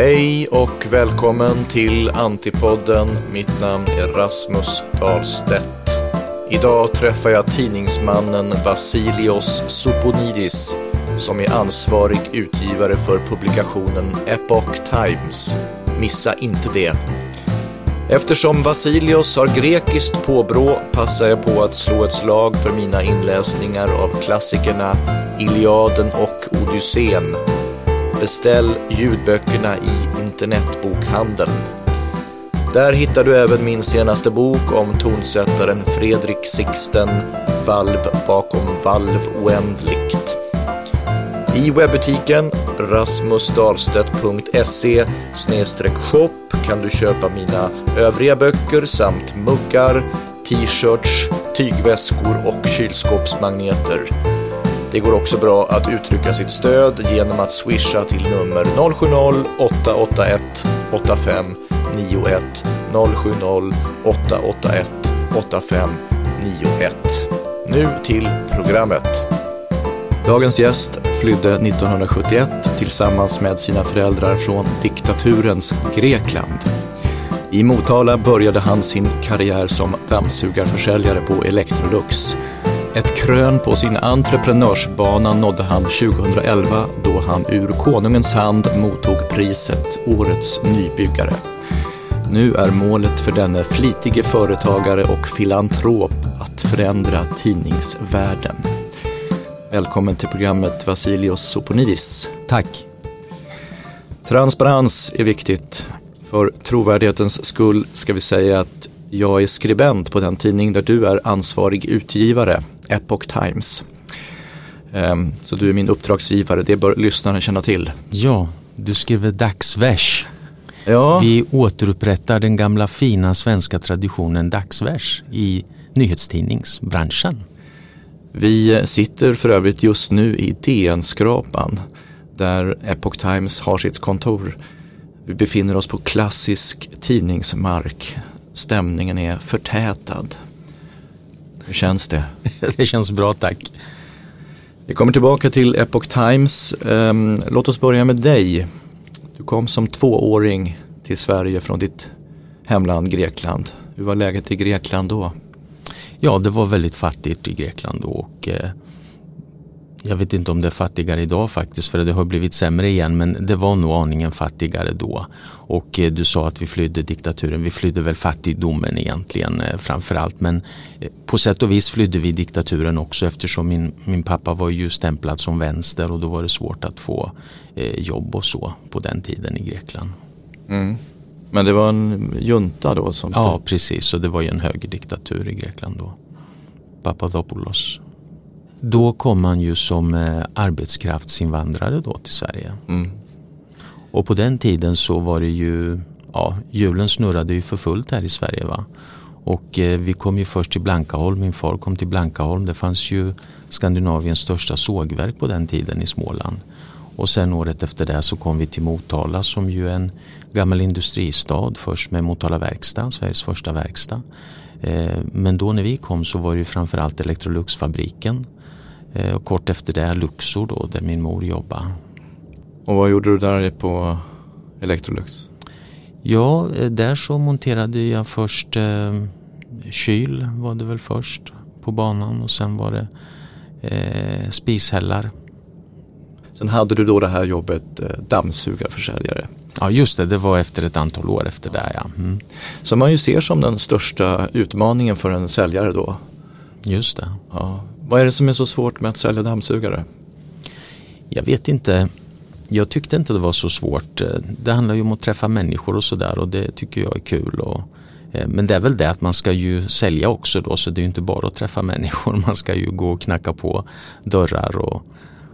Hej och välkommen till Antipodden. Mitt namn är Rasmus Dahlstedt. Idag träffar jag tidningsmannen Vasilios Soponidis som är ansvarig utgivare för publikationen Epoch Times. Missa inte det. Eftersom Vasilios har grekiskt påbrå passar jag på att slå ett slag för mina inläsningar av klassikerna Iliaden och Odysseen. Beställ ljudböckerna i internetbokhandeln. Där hittar du även min senaste bok om tonsättaren Fredrik Sixten, Valv bakom valv oändligt. I webbutiken rasmusdahlstedt.se shop kan du köpa mina övriga böcker samt muggar, t-shirts, tygväskor och kylskåpsmagneter. Det går också bra att uttrycka sitt stöd genom att swisha till nummer 070-881 8591 070 881 8591. Nu till programmet. Dagens gäst flydde 1971 tillsammans med sina föräldrar från diktaturens Grekland. I Motala började han sin karriär som dammsugarförsäljare på Electrolux. Ett krön på sin entreprenörsbana nådde han 2011 då han ur konungens hand mottog priset Årets nybyggare. Nu är målet för denne flitige företagare och filantrop att förändra tidningsvärlden. Välkommen till programmet Vasilios Soponidis. Tack. Transparens är viktigt. För trovärdighetens skull ska vi säga att jag är skribent på den tidning där du är ansvarig utgivare, Epoch Times. Ehm, så du är min uppdragsgivare, det bör lyssnarna känna till. Ja, du skriver dagsvers. Ja. Vi återupprättar den gamla fina svenska traditionen dagsvers i nyhetstidningsbranschen. Vi sitter för övrigt just nu i DN-skrapan där Epoch Times har sitt kontor. Vi befinner oss på klassisk tidningsmark. Stämningen är förtätad. Hur känns det? Det känns bra tack. Vi kommer tillbaka till Epoch Times. Ehm, låt oss börja med dig. Du kom som tvååring till Sverige från ditt hemland Grekland. Hur var läget i Grekland då? Ja, det var väldigt fattigt i Grekland då och eh, jag vet inte om det är fattigare idag faktiskt för det har blivit sämre igen men det var nog aningen fattigare då. Och eh, du sa att vi flydde diktaturen, vi flydde väl fattigdomen egentligen eh, framförallt men eh, på sätt och vis flydde vi diktaturen också eftersom min, min pappa var ju stämplad som vänster och då var det svårt att få jobb och så på den tiden i Grekland. Mm. Men det var en junta då som stod? Ja precis och det var ju en högerdiktatur i Grekland då. Papadopoulos. Då kom man ju som eh, arbetskraftsinvandrare då till Sverige. Mm. Och på den tiden så var det ju, ja hjulen snurrade ju för fullt här i Sverige va. Och eh, vi kom ju först till Blankaholm, min far kom till Blankaholm. Det fanns ju Skandinaviens största sågverk på den tiden i Småland. Och sen året efter det så kom vi till Motala som ju är en gammal industristad. Först med Motala verkstad, Sveriges första verkstad. Eh, men då när vi kom så var det ju framförallt Electroluxfabriken. Eh, och kort efter det Luxor då där min mor jobbade. Och vad gjorde du där på Electrolux? Ja, eh, där så monterade jag först eh, kyl var det väl först på banan och sen var det eh, spishällar. Sen hade du då det här jobbet eh, dammsugarförsäljare. Ja just det, det var efter ett antal år efter det. Ja. Mm. Som man ju ser som den största utmaningen för en säljare då. Just det. Ja. Vad är det som är så svårt med att sälja dammsugare? Jag vet inte. Jag tyckte inte det var så svårt. Det handlar ju om att träffa människor och sådär och det tycker jag är kul. Och, eh, men det är väl det att man ska ju sälja också då så det är ju inte bara att träffa människor. Man ska ju gå och knacka på dörrar och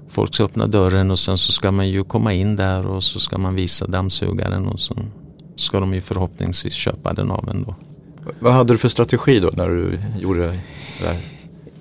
folk ska öppna dörren och sen så ska man ju komma in där och så ska man visa dammsugaren och så ska de ju förhoppningsvis köpa den av en då. Vad hade du för strategi då när du gjorde det där?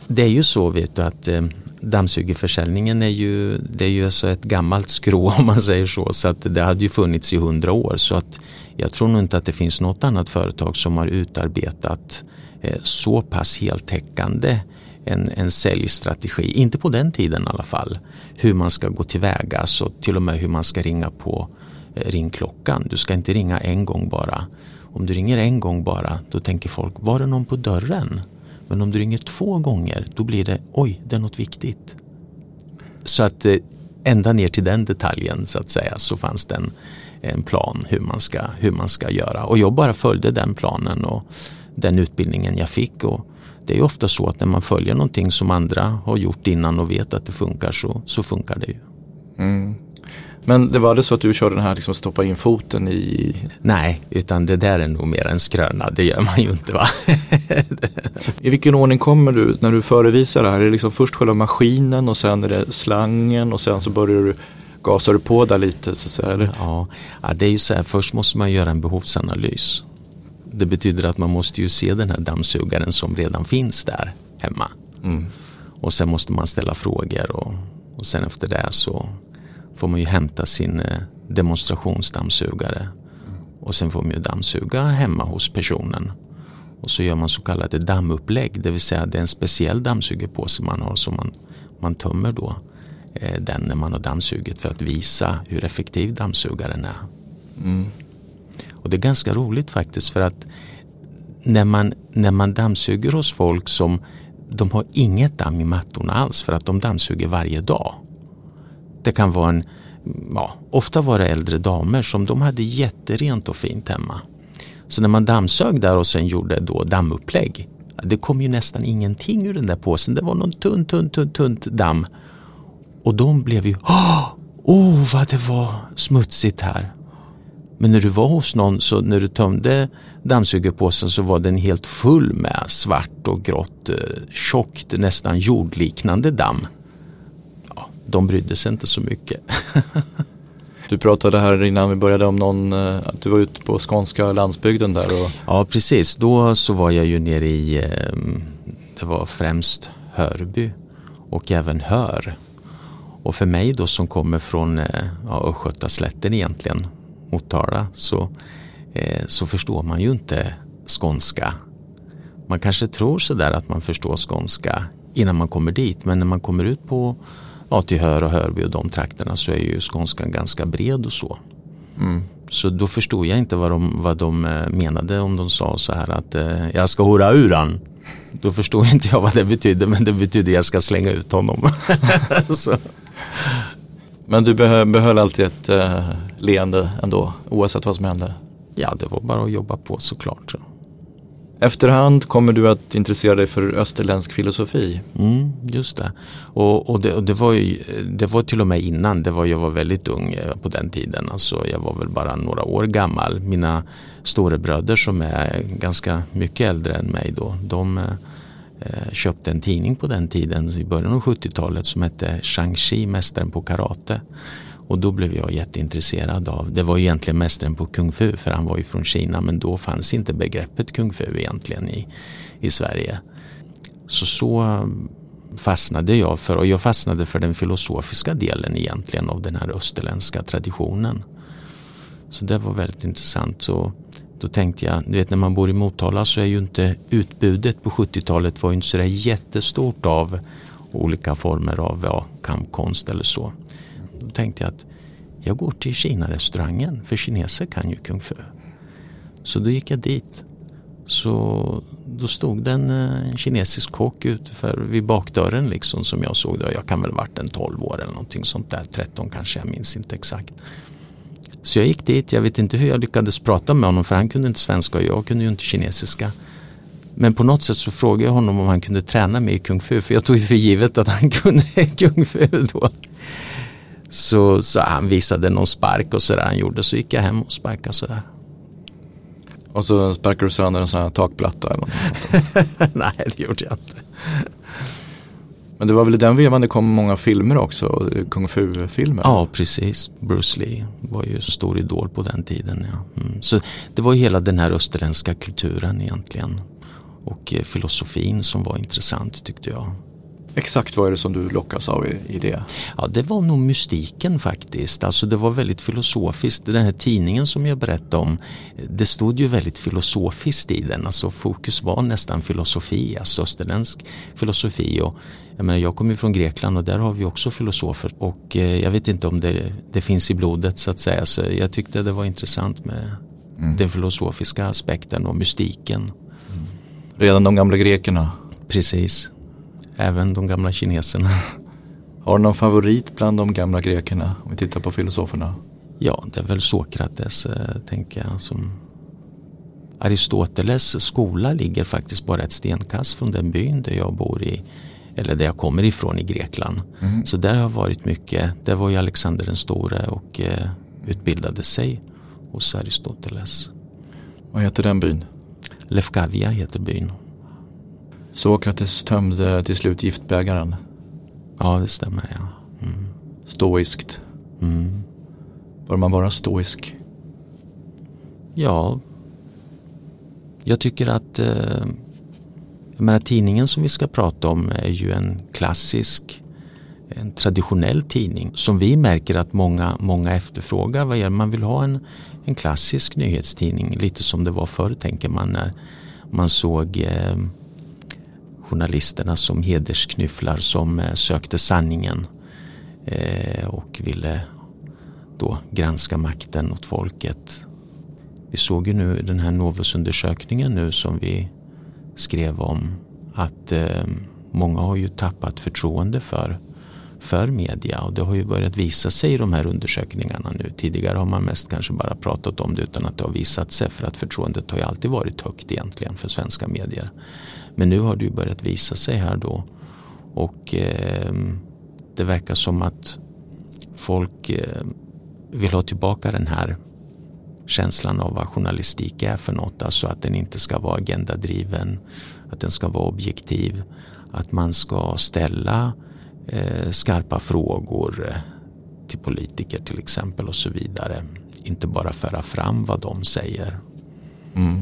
Det är ju så vet du att eh, dammsugarförsäljningen är ju, det är ju alltså ett gammalt skrå om man säger så. Så att det hade ju funnits i hundra år. Så att jag tror nog inte att det finns något annat företag som har utarbetat eh, så pass heltäckande en, en säljstrategi. Inte på den tiden i alla fall. Hur man ska gå tillväga, så till och med hur man ska ringa på eh, ringklockan. Du ska inte ringa en gång bara. Om du ringer en gång bara, då tänker folk, var det någon på dörren? Men om du ringer två gånger, då blir det, oj, det är något viktigt. Så att eh, ända ner till den detaljen så att säga så fanns det en, en plan hur man, ska, hur man ska göra. Och jag bara följde den planen och den utbildningen jag fick. Och det är ofta så att när man följer någonting som andra har gjort innan och vet att det funkar så, så funkar det ju. Mm. Men det var aldrig så att du körde den här liksom stoppa in foten i? Nej, utan det där är nog mer en skröna. Det gör man ju inte va? I vilken ordning kommer du när du förevisar det här? Är det liksom först själva maskinen och sen är det slangen och sen så börjar du gasar du på där lite så att säga? Ja, ja, det är ju så här, först måste man göra en behovsanalys. Det betyder att man måste ju se den här dammsugaren som redan finns där hemma. Mm. Och sen måste man ställa frågor och, och sen efter det så får man ju hämta sin eh, demonstrationsdammsugare och sen får man ju dammsuga hemma hos personen. Och så gör man så kallade dammupplägg, det vill säga det är en speciell dammsugarpåse man har som man, man tömmer då eh, den när man har dammsugit för att visa hur effektiv dammsugaren är. Mm. Och det är ganska roligt faktiskt för att när man, när man dammsuger hos folk som de har inget damm i mattorna alls för att de dammsuger varje dag. Det kan vara en, ja, ofta var det äldre damer som de hade jätterent och fint hemma. Så när man dammsög där och sen gjorde då dammupplägg, det kom ju nästan ingenting ur den där påsen. Det var någon tunn, tunn, tunn, tunt damm. Och de blev ju, åh oh, vad det var smutsigt här. Men när du var hos någon så när du tömde dammsugarpåsen så var den helt full med svart och grått, eh, tjockt, nästan jordliknande damm de brydde sig inte så mycket. Du pratade här innan vi började om någon, eh, att du var ute på skånska landsbygden där. Och... Ja precis, då så var jag ju nere i, ehm, det var främst Hörby och även Hör. Och för mig då som kommer från eh, ja, Östgötaslätten egentligen, Motala, så, eh, så förstår man ju inte skånska. Man kanske tror sådär att man förstår skånska innan man kommer dit men när man kommer ut på ja, till Hör och Hörby och de trakterna så är ju skånskan ganska bred och så. Mm. Så då förstod jag inte vad de, vad de eh, menade om de sa så här att eh, jag ska hora ur han. Då förstod inte jag vad det betydde men det betydde jag ska slänga ut honom. men du behöll, alltid ett eh, leende ändå oavsett vad som hände? Ja, det var bara att jobba på såklart. Så. Efterhand kommer du att intressera dig för österländsk filosofi. Mm, just det. Och, och, det, och det, var ju, det var till och med innan, det var, jag var väldigt ung eh, på den tiden. Alltså, jag var väl bara några år gammal. Mina storebröder som är ganska mycket äldre än mig då, de eh, Eh, köpte en tidning på den tiden i början av 70-talet som hette Shang-Chi, Mästaren på karate. Och då blev jag jätteintresserad av, det var egentligen mästaren på kung fu för han var ju från Kina men då fanns inte begreppet kung fu egentligen i, i Sverige. Så så fastnade jag för och jag fastnade för den filosofiska delen egentligen av den här österländska traditionen. Så det var väldigt intressant. Så då tänkte jag, du vet när man bor i Motala så är ju inte utbudet på 70-talet var ju inte sådär jättestort av olika former av ja, kampkonst eller så. Då tänkte jag att jag går till Kina-restaurangen för kineser kan ju kung fu. Så då gick jag dit. Så då stod det en, en kinesisk kock ute vid bakdörren liksom som jag såg då. Jag kan väl ha varit en 12 år eller någonting sånt där. 13 kanske, jag minns inte exakt. Så jag gick dit, jag vet inte hur jag lyckades prata med honom för han kunde inte svenska och jag kunde ju inte kinesiska. Men på något sätt så frågade jag honom om han kunde träna mig i kung fu för jag tog ju för givet att han kunde kung fu då. Så, så han visade någon spark och sådär han gjorde så gick jag hem och sparkade sådär. Och så sparkade du sönder en sån här takplatta eller något Nej, det gjorde jag inte. Men det var väl i den vevan det kom många filmer också, kung fu-filmer? Ja, precis. Bruce Lee var ju stor idol på den tiden. Ja. Mm. Så det var ju hela den här österländska kulturen egentligen och eh, filosofin som var intressant tyckte jag. Exakt vad är det som du lockas av i, i det? Ja, det var nog mystiken faktiskt. Alltså det var väldigt filosofiskt. Den här tidningen som jag berättade om, det stod ju väldigt filosofiskt i den. Alltså fokus var nästan filosofi, alltså österländsk filosofi. Och jag, menar, jag kommer från Grekland och där har vi också filosofer och eh, jag vet inte om det, det, finns i blodet så att säga. Så jag tyckte det var intressant med mm. den filosofiska aspekten och mystiken. Mm. Redan de gamla grekerna? Precis. Även de gamla kineserna. Har du någon favorit bland de gamla grekerna om vi tittar på filosoferna? Ja, det är väl Sokrates eh, tänker jag. Som Aristoteles skola ligger faktiskt bara ett stenkast från den byn där jag bor i eller där jag kommer ifrån i Grekland. Mm. Så där har varit mycket. Där var ju Alexander den store och eh, utbildade sig hos Aristoteles. Vad heter den byn? Lefkavia heter byn. Sokrates tömde till slut giftbägaren. Ja, det stämmer. Ja. Mm. Stoiskt. Mm. Bör man vara stoisk? Ja, jag tycker att eh, jag menar, tidningen som vi ska prata om är ju en klassisk en traditionell tidning som vi märker att många, många efterfrågar. Vad man vill ha en, en klassisk nyhetstidning, lite som det var förr tänker man när man såg eh, journalisterna som hedersknyfflar som eh, sökte sanningen eh, och ville då granska makten åt folket. Vi såg ju nu den här Novusundersökningen nu som vi skrev om att eh, många har ju tappat förtroende för, för media och det har ju börjat visa sig i de här undersökningarna nu. Tidigare har man mest kanske bara pratat om det utan att det har visat sig för att förtroendet har ju alltid varit högt egentligen för svenska medier. Men nu har det ju börjat visa sig här då och eh, det verkar som att folk eh, vill ha tillbaka den här känslan av vad journalistik är för något. Alltså att den inte ska vara agendadriven, att den ska vara objektiv, att man ska ställa eh, skarpa frågor eh, till politiker till exempel och så vidare. Inte bara föra fram vad de säger. Mm.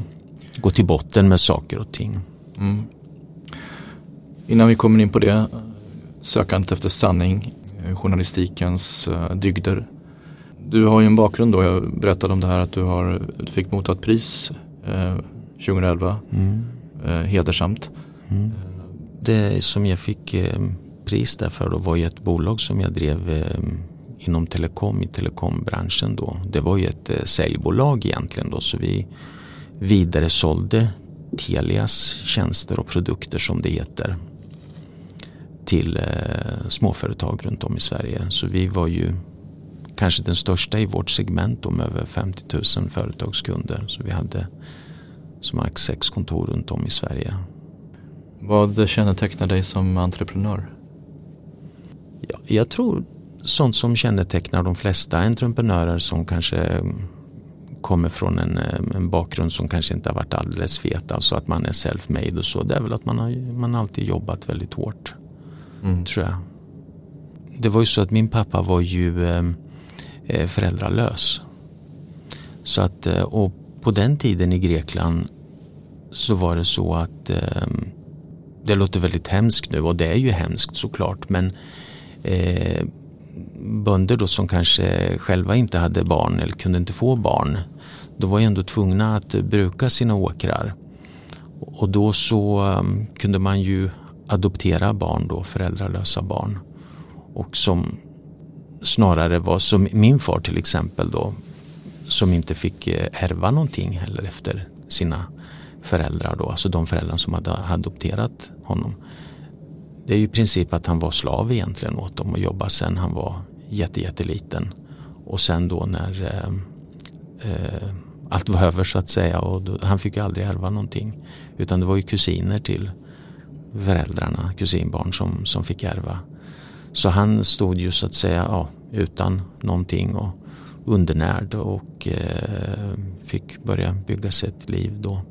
Gå till botten med saker och ting. Mm. Innan vi kommer in på det, sökandet efter sanning, eh, journalistikens uh, dygder. Du har ju en bakgrund då, jag berättade om det här att du, har, du fick motta ett pris eh, 2011. Mm. Eh, hedersamt. Mm. Det som jag fick eh, pris därför då var ju ett bolag som jag drev eh, inom telekom i telekombranschen då. Det var ju ett eh, säljbolag egentligen då så vi vidare sålde Telias tjänster och produkter som det heter till eh, småföretag runt om i Sverige. Så vi var ju kanske den största i vårt segment med över 50 000 företagskunder. Så vi hade som max sex kontor runt om i Sverige. Vad kännetecknar dig som entreprenör? Ja, jag tror sånt som kännetecknar de flesta entreprenörer som kanske kommer från en, en, bakgrund som kanske inte har varit alldeles fet, alltså att man är self-made och så, det är väl att man har man alltid jobbat väldigt hårt. Mm. Tror jag. Det var ju så att min pappa var ju eh, Eh, föräldralös. Så att, eh, och på den tiden i Grekland så var det så att eh, det låter väldigt hemskt nu och det är ju hemskt såklart men eh, bönder då som kanske själva inte hade barn eller kunde inte få barn då var ju ändå tvungna att bruka sina åkrar. Och då så um, kunde man ju adoptera barn då, föräldralösa barn. Och som snarare var som min far till exempel då som inte fick eh, ärva någonting heller efter sina föräldrar då, alltså de föräldrar som hade adopterat honom. Det är ju i princip att han var slav egentligen åt dem och jobbade sen han var jätte jätteliten. Och sen då när eh, eh, allt var över så att säga och då, han fick ju aldrig ärva någonting utan det var ju kusiner till föräldrarna, kusinbarn som, som fick ärva så han stod ju så att säga ja, utan någonting och undernärd och eh, fick börja bygga sig ett liv då.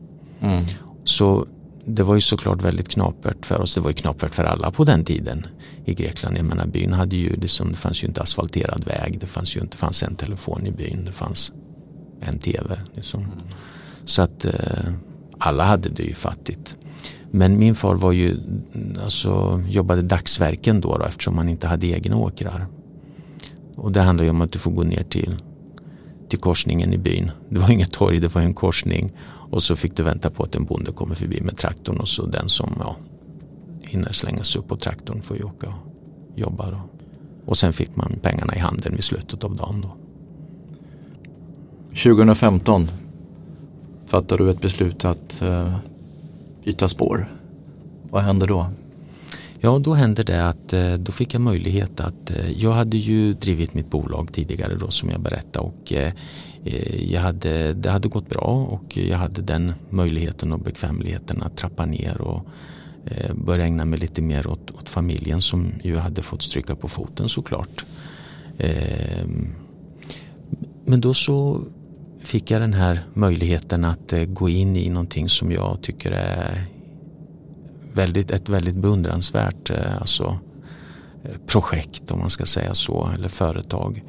Mm. Så det var ju såklart väldigt knapert för oss. Det var ju knapert för alla på den tiden i Grekland. Jag menar byn hade ju liksom, det fanns ju inte asfalterad väg. Det fanns ju inte, fanns en telefon i byn. Det fanns en tv. Liksom. Så att eh, alla hade det ju fattigt. Men min far var ju, alltså, jobbade dagsverken då, då eftersom han inte hade egna åkrar. Och det handlar ju om att du får gå ner till, till korsningen i byn. Det var inget torg, det var en korsning. Och så fick du vänta på att en bonde kommer förbi med traktorn och så den som ja, hinner slängas upp på traktorn får ju åka och jobba. Då. Och sen fick man pengarna i handen vid slutet av dagen. Då. 2015 fattar du ett beslut att eh, byta spår. Vad hände då? Ja, då hände det att eh, då fick jag möjlighet att, eh, jag hade ju drivit mitt bolag tidigare då som jag berättade och eh, jag hade, det hade gått bra och jag hade den möjligheten och bekvämligheten att trappa ner och börja ägna mig lite mer åt, åt familjen som ju hade fått stryka på foten såklart. Ehm, men då så fick jag den här möjligheten att eh, gå in i någonting som jag tycker är väldigt, ett väldigt beundransvärt eh, alltså, eh, projekt om man ska säga så, eller företag.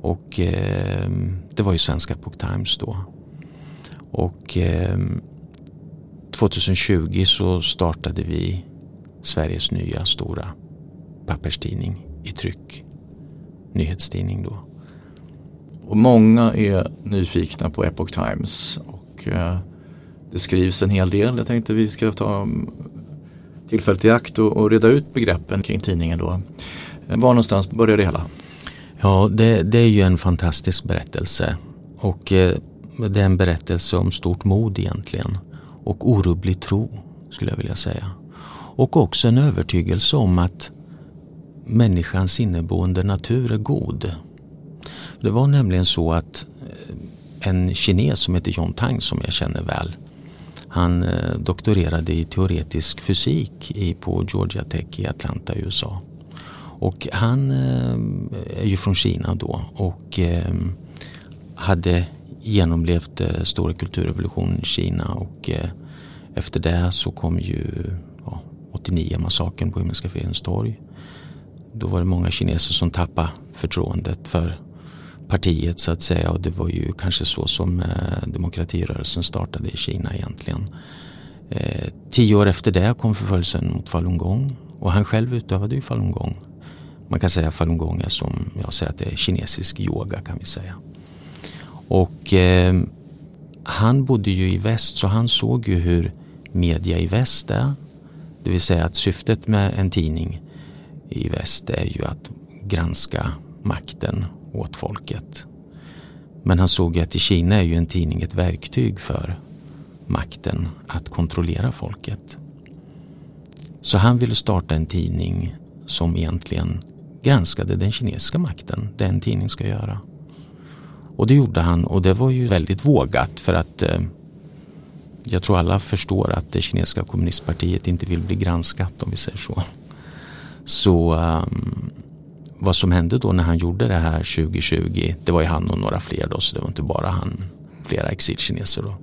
Och eh, det var ju Svenska Book Times då. Och eh, 2020 så startade vi Sveriges nya stora papperstidning i tryck, nyhetstidning då. Och många är nyfikna på Epoch Times och eh, det skrivs en hel del. Jag tänkte vi ska ta mm, tillfället i akt och, och reda ut begreppen kring tidningen då. Eh, var någonstans börjar det hela? Ja, det, det är ju en fantastisk berättelse och eh, det är en berättelse om stort mod egentligen och orubblig tro skulle jag vilja säga. Och också en övertygelse om att människans inneboende natur är god det var nämligen så att eh, en kines som heter John Tang som jag känner väl han eh, doktorerade i teoretisk fysik på Georgia Tech i Atlanta i USA. Och han eh, är ju från Kina då och hade genomlevt stora kulturrevolutionen i Kina och efter det så kom ju ja, 89-massakern på Himmelska fridens torg. Då var det många kineser som tappade förtroendet för partiet så att säga och det var ju kanske så som eh, demokratirörelsen startade i Kina egentligen. Eh, tio år efter det kom förföljelsen mot Falun Gong och han själv utövade ju Falun Gong. Man kan säga Falun Gong är som jag säger att det är kinesisk yoga kan vi säga. Och eh, han bodde ju i väst så han såg ju hur media i väst är. Det vill säga att syftet med en tidning i väst är ju att granska makten åt folket. Men han såg att i Kina är ju en tidning ett verktyg för makten att kontrollera folket. Så han ville starta en tidning som egentligen granskade den kinesiska makten, det en tidning ska göra. Och det gjorde han och det var ju väldigt vågat för att eh, jag tror alla förstår att det kinesiska kommunistpartiet inte vill bli granskat om vi säger så. Så um, vad som hände då när han gjorde det här 2020, det var ju han och några fler då, så det var inte bara han, flera exilkineser då.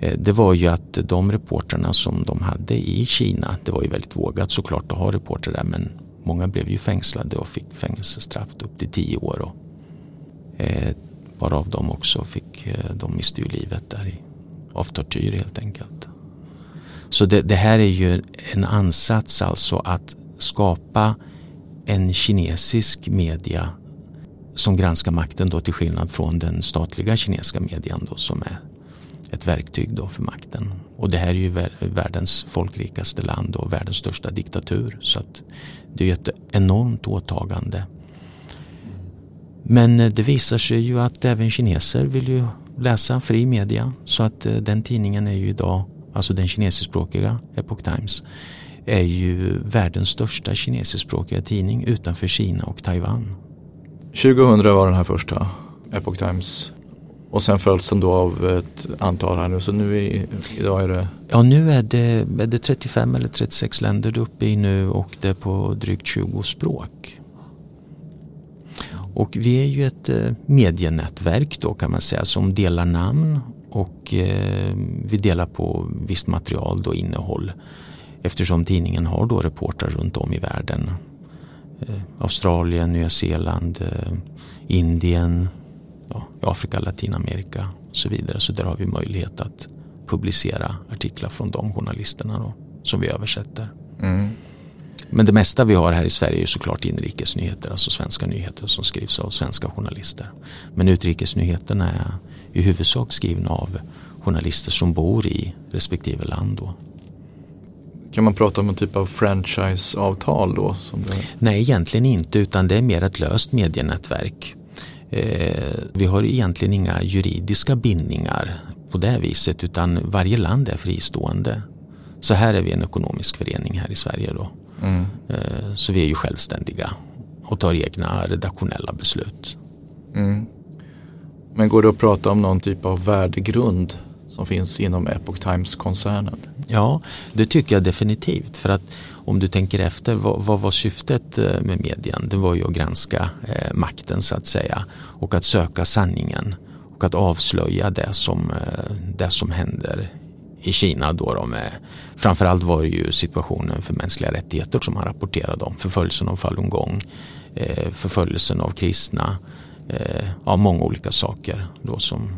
Eh, det var ju att de reporterna som de hade i Kina, det var ju väldigt vågat såklart att ha reporter där, men många blev ju fängslade och fick fängelsestraff upp till tio år. Och, eh, bara av dem också fick, eh, de miste ju livet där i, av tortyr helt enkelt. Så det, det här är ju en ansats alltså att skapa en kinesisk media som granskar makten då till skillnad från den statliga kinesiska median då som är ett verktyg då för makten. Och det här är ju världens folkrikaste land och världens största diktatur så att det är ett enormt åtagande. Men eh, det visar sig ju att även kineser vill ju läsa fri media så att eh, den tidningen är ju idag, alltså den kinesiskspråkiga Epoch Times, är ju världens största kinesiskspråkiga tidning utanför Kina och Taiwan. 2000 var den här första Epoch Times och sen följs den då av ett antal här nu så nu är, idag är det? Ja nu är det, är det 35 eller 36 länder du är uppe i nu och det är på drygt 20 språk. Och vi är ju ett eh, medienätverk då kan man säga som delar namn och eh, vi delar på visst material och innehåll eftersom tidningen har då reportrar runt om i världen. Eh, Australien, Nya Zeeland, eh, Indien, ja, Afrika, Latinamerika och så vidare. Så där har vi möjlighet att publicera artiklar från de journalisterna då, som vi översätter. Mm. Men det mesta vi har här i Sverige är såklart inrikesnyheter, alltså svenska nyheter som skrivs av svenska journalister. Men utrikesnyheterna är i huvudsak skrivna av journalister som bor i respektive land. Då. Kan man prata om en typ av franchiseavtal då? Det... Nej, egentligen inte utan det är mer ett löst medienätverk. Eh, vi har egentligen inga juridiska bindningar på det viset utan varje land är fristående. Så här är vi en ekonomisk förening här i Sverige då. Mm. Eh, så vi är ju självständiga och tar egna redaktionella beslut. Mm. Men går det att prata om någon typ av värdegrund som finns inom Epoch Times-koncernen? Ja, det tycker jag definitivt. För att om du tänker efter, vad, vad var syftet eh, med medien? Det var ju att granska eh, makten så att säga och att söka sanningen och att avslöja det som, eh, det som händer i Kina. Då de, med, framförallt var det ju situationen för mänskliga rättigheter som man rapporterade om. Förföljelsen av Falun Gong, eh, förföljelsen av kristna, eh, ja, många olika saker då som,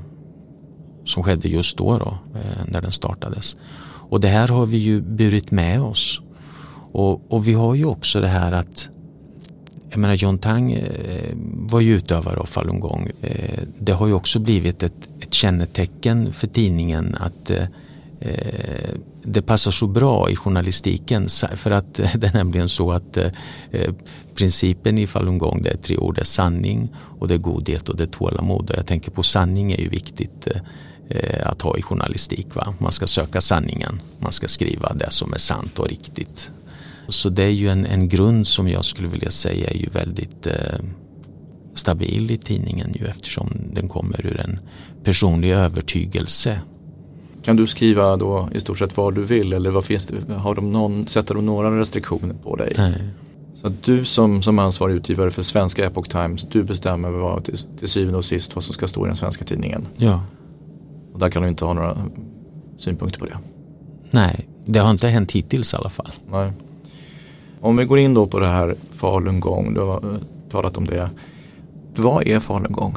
som skedde just då, då eh, när den startades. Och det här har vi ju burit med oss. Och, och vi har ju också det här att jag menar John Tang eh, var ju utövare av falungong. Eh, det har ju också blivit ett, ett kännetecken för tidningen att det passar så bra i journalistiken för att det är nämligen så att principen i falungong det är tre ord, det är sanning och det är godhet och det är tålamod. Och jag tänker på sanning är ju viktigt att ha i journalistik. Va? Man ska söka sanningen, man ska skriva det som är sant och riktigt. Så det är ju en, en grund som jag skulle vilja säga är ju väldigt eh, stabil i tidningen ju eftersom den kommer ur en personlig övertygelse. Kan du skriva då i stort sett vad du vill eller vad finns det, har de någon, sätter de några restriktioner på dig? Nej. Så att du som, som ansvarig utgivare för svenska Epoch Times, du bestämmer vad, till, till syvende och sist vad som ska stå i den svenska tidningen? Ja. Och där kan du inte ha några synpunkter på det? Nej, det har inte hänt hittills i alla fall. Nej. Om vi går in då på det här falungong, du har eh, talat om det. Vad är falungong?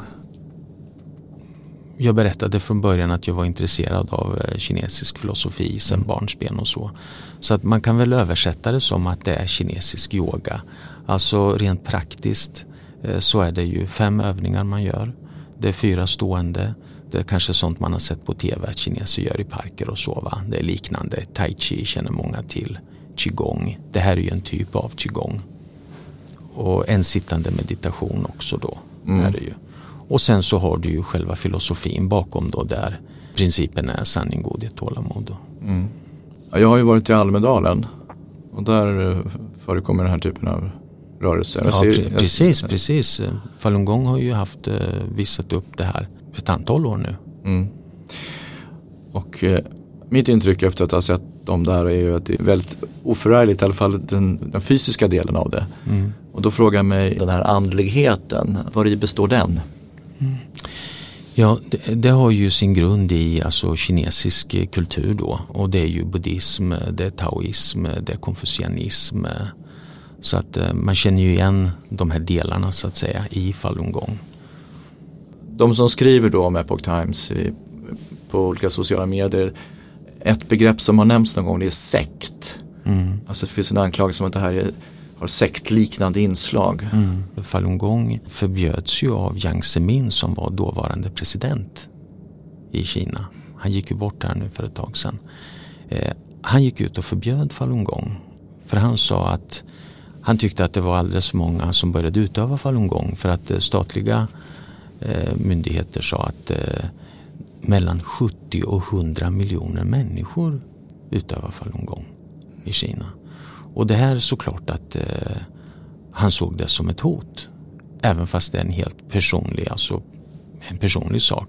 Jag berättade från början att jag var intresserad av eh, kinesisk filosofi sedan mm. barnsben och så. Så att man kan väl översätta det som att det är kinesisk yoga. Alltså rent praktiskt eh, så är det ju fem övningar man gör. Det är fyra stående. Det är kanske sånt man har sett på tv att kineser gör i parker och så. Va? Det är liknande. Tai chi känner många till qigong. Det här är ju en typ av qigong. Och en sittande meditation också då. Mm. Är det ju. Och sen så har du ju själva filosofin bakom då där principen är sanning, godhet, tålamod. Mm. Ja, jag har ju varit i Almedalen och där eh, förekommer den här typen av rörelser. Ja, ser, precis, jag... precis. Falungong har ju haft eh, visat upp det här ett antal år nu. Mm. Och eh, mitt intryck efter att ha sett dem där är ju att det är väldigt oförargligt, i alla fall den, den fysiska delen av det. Mm. Och då frågar jag mig den här andligheten, var i består den? Mm. Ja, det, det, har ju sin grund i alltså, kinesisk kultur då och det är ju buddhism, det är taoism, det är konfucianism. Så att eh, man känner ju igen de här delarna så att säga i falungong. De som skriver då om Epoch Times på olika sociala medier ett begrepp som har nämnts någon gång det är sekt. Mm. Alltså det finns en anklagelse om att det här är, har sektliknande inslag. Mm. Falun Gong förbjöds ju av Jiang Zemin som var dåvarande president i Kina. Han gick ju bort här nu för ett tag sedan. Eh, han gick ut och förbjöd Falun Gong. För han sa att han tyckte att det var alldeles för många som började utöva Falun Gong för att eh, statliga Eh, myndigheter sa att eh, mellan 70 och 100 miljoner människor utövar falungong i Kina. Och det här såklart att eh, han såg det som ett hot. Även fast det är en helt personlig, alltså en personlig sak.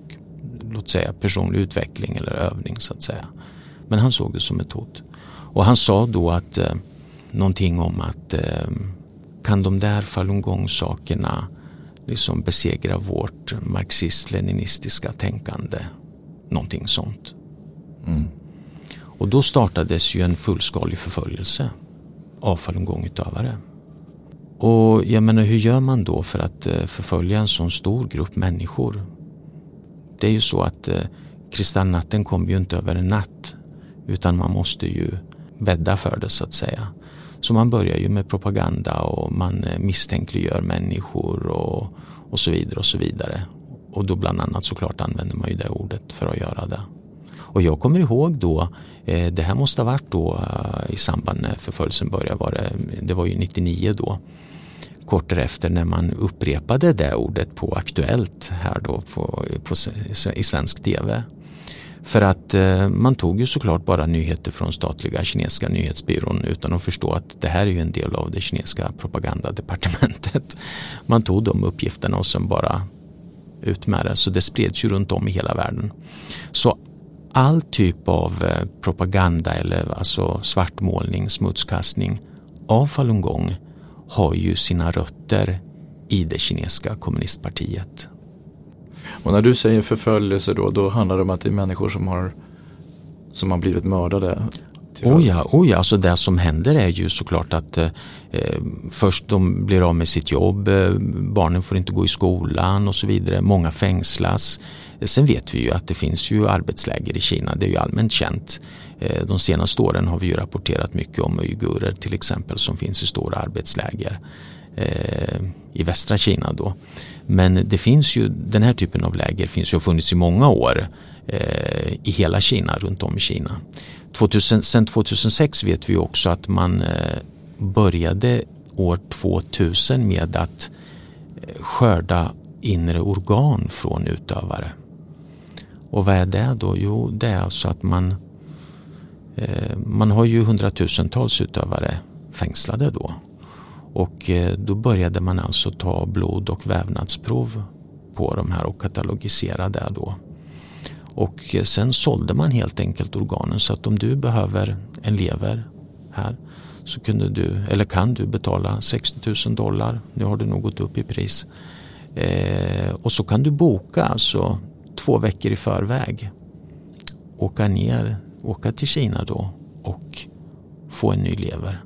Låt säga personlig utveckling eller övning så att säga. Men han såg det som ett hot. Och han sa då att eh, någonting om att eh, kan de där falungong-sakerna liksom besegra vårt marxist-leninistiska tänkande någonting sånt. Mm. Och då startades ju en fullskalig förföljelse av falungongutövare. Och jag menar hur gör man då för att eh, förfölja en sån stor grupp människor? Det är ju så att eh, kristallnatten kom ju inte över en natt utan man måste ju bädda för det så att säga. Så man börjar ju med propaganda och man eh, misstänkliggör människor och, och så vidare och så vidare. Och då bland annat såklart använder man ju det ordet för att göra det. Och jag kommer ihåg då, eh, det här måste ha varit då eh, i samband med förföljelsen började, var det, det var ju 99 då. Kort därefter när man upprepade det ordet på Aktuellt här då på, på, i svensk tv. För att eh, man tog ju såklart bara nyheter från statliga kinesiska nyhetsbyrån utan att förstå att det här är ju en del av det kinesiska propagandadepartementet. Man tog de uppgifterna och sen bara ut med det. Så det spreds ju runt om i hela världen. Så all typ av eh, propaganda eller alltså svartmålning, smutskastning av falungong har ju sina rötter i det kinesiska kommunistpartiet. Och när du säger förföljelse då, då handlar det om att det är människor som har, som har blivit mördade? Oh ja, oh ja, alltså det som händer är ju såklart att eh, först de blir av med sitt jobb, eh, barnen får inte gå i skolan och så vidare, många fängslas. Sen vet vi ju att det finns ju arbetsläger i Kina, det är ju allmänt känt. Eh, de senaste åren har vi ju rapporterat mycket om uigurer till exempel som finns i stora arbetsläger eh, i västra Kina då. Men det finns ju, den här typen av läger finns ju och funnits i många år eh, i hela Kina, runt om i Kina. 2000, sen 2006 vet vi också att man eh, började år 2000 med att eh, skörda inre organ från utövare. Och vad är det då? Jo, det är alltså att man eh, man har ju hundratusentals utövare fängslade då och eh, då började man alltså ta blod och vävnadsprov på de här och katalogisera det då. Och eh, sen sålde man helt enkelt organen så att om du behöver en lever här så kunde du, eller kan du betala 60 000 dollar, nu har det nog gått upp i pris. Eh, och så kan du boka alltså två veckor i förväg. Åka ner, åka till Kina då och få en ny lever.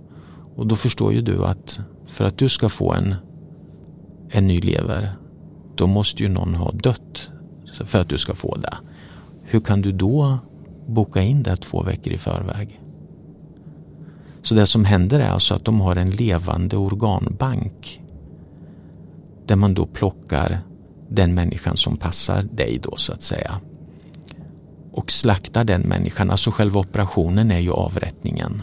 Och då förstår ju du att för att du ska få en, en ny lever då måste ju någon ha dött för att du ska få det. Hur kan du då boka in det två veckor i förväg? Så det som händer är alltså att de har en levande organbank där man då plockar den människan som passar dig då så att säga och slaktar den människan. Alltså själva operationen är ju avrättningen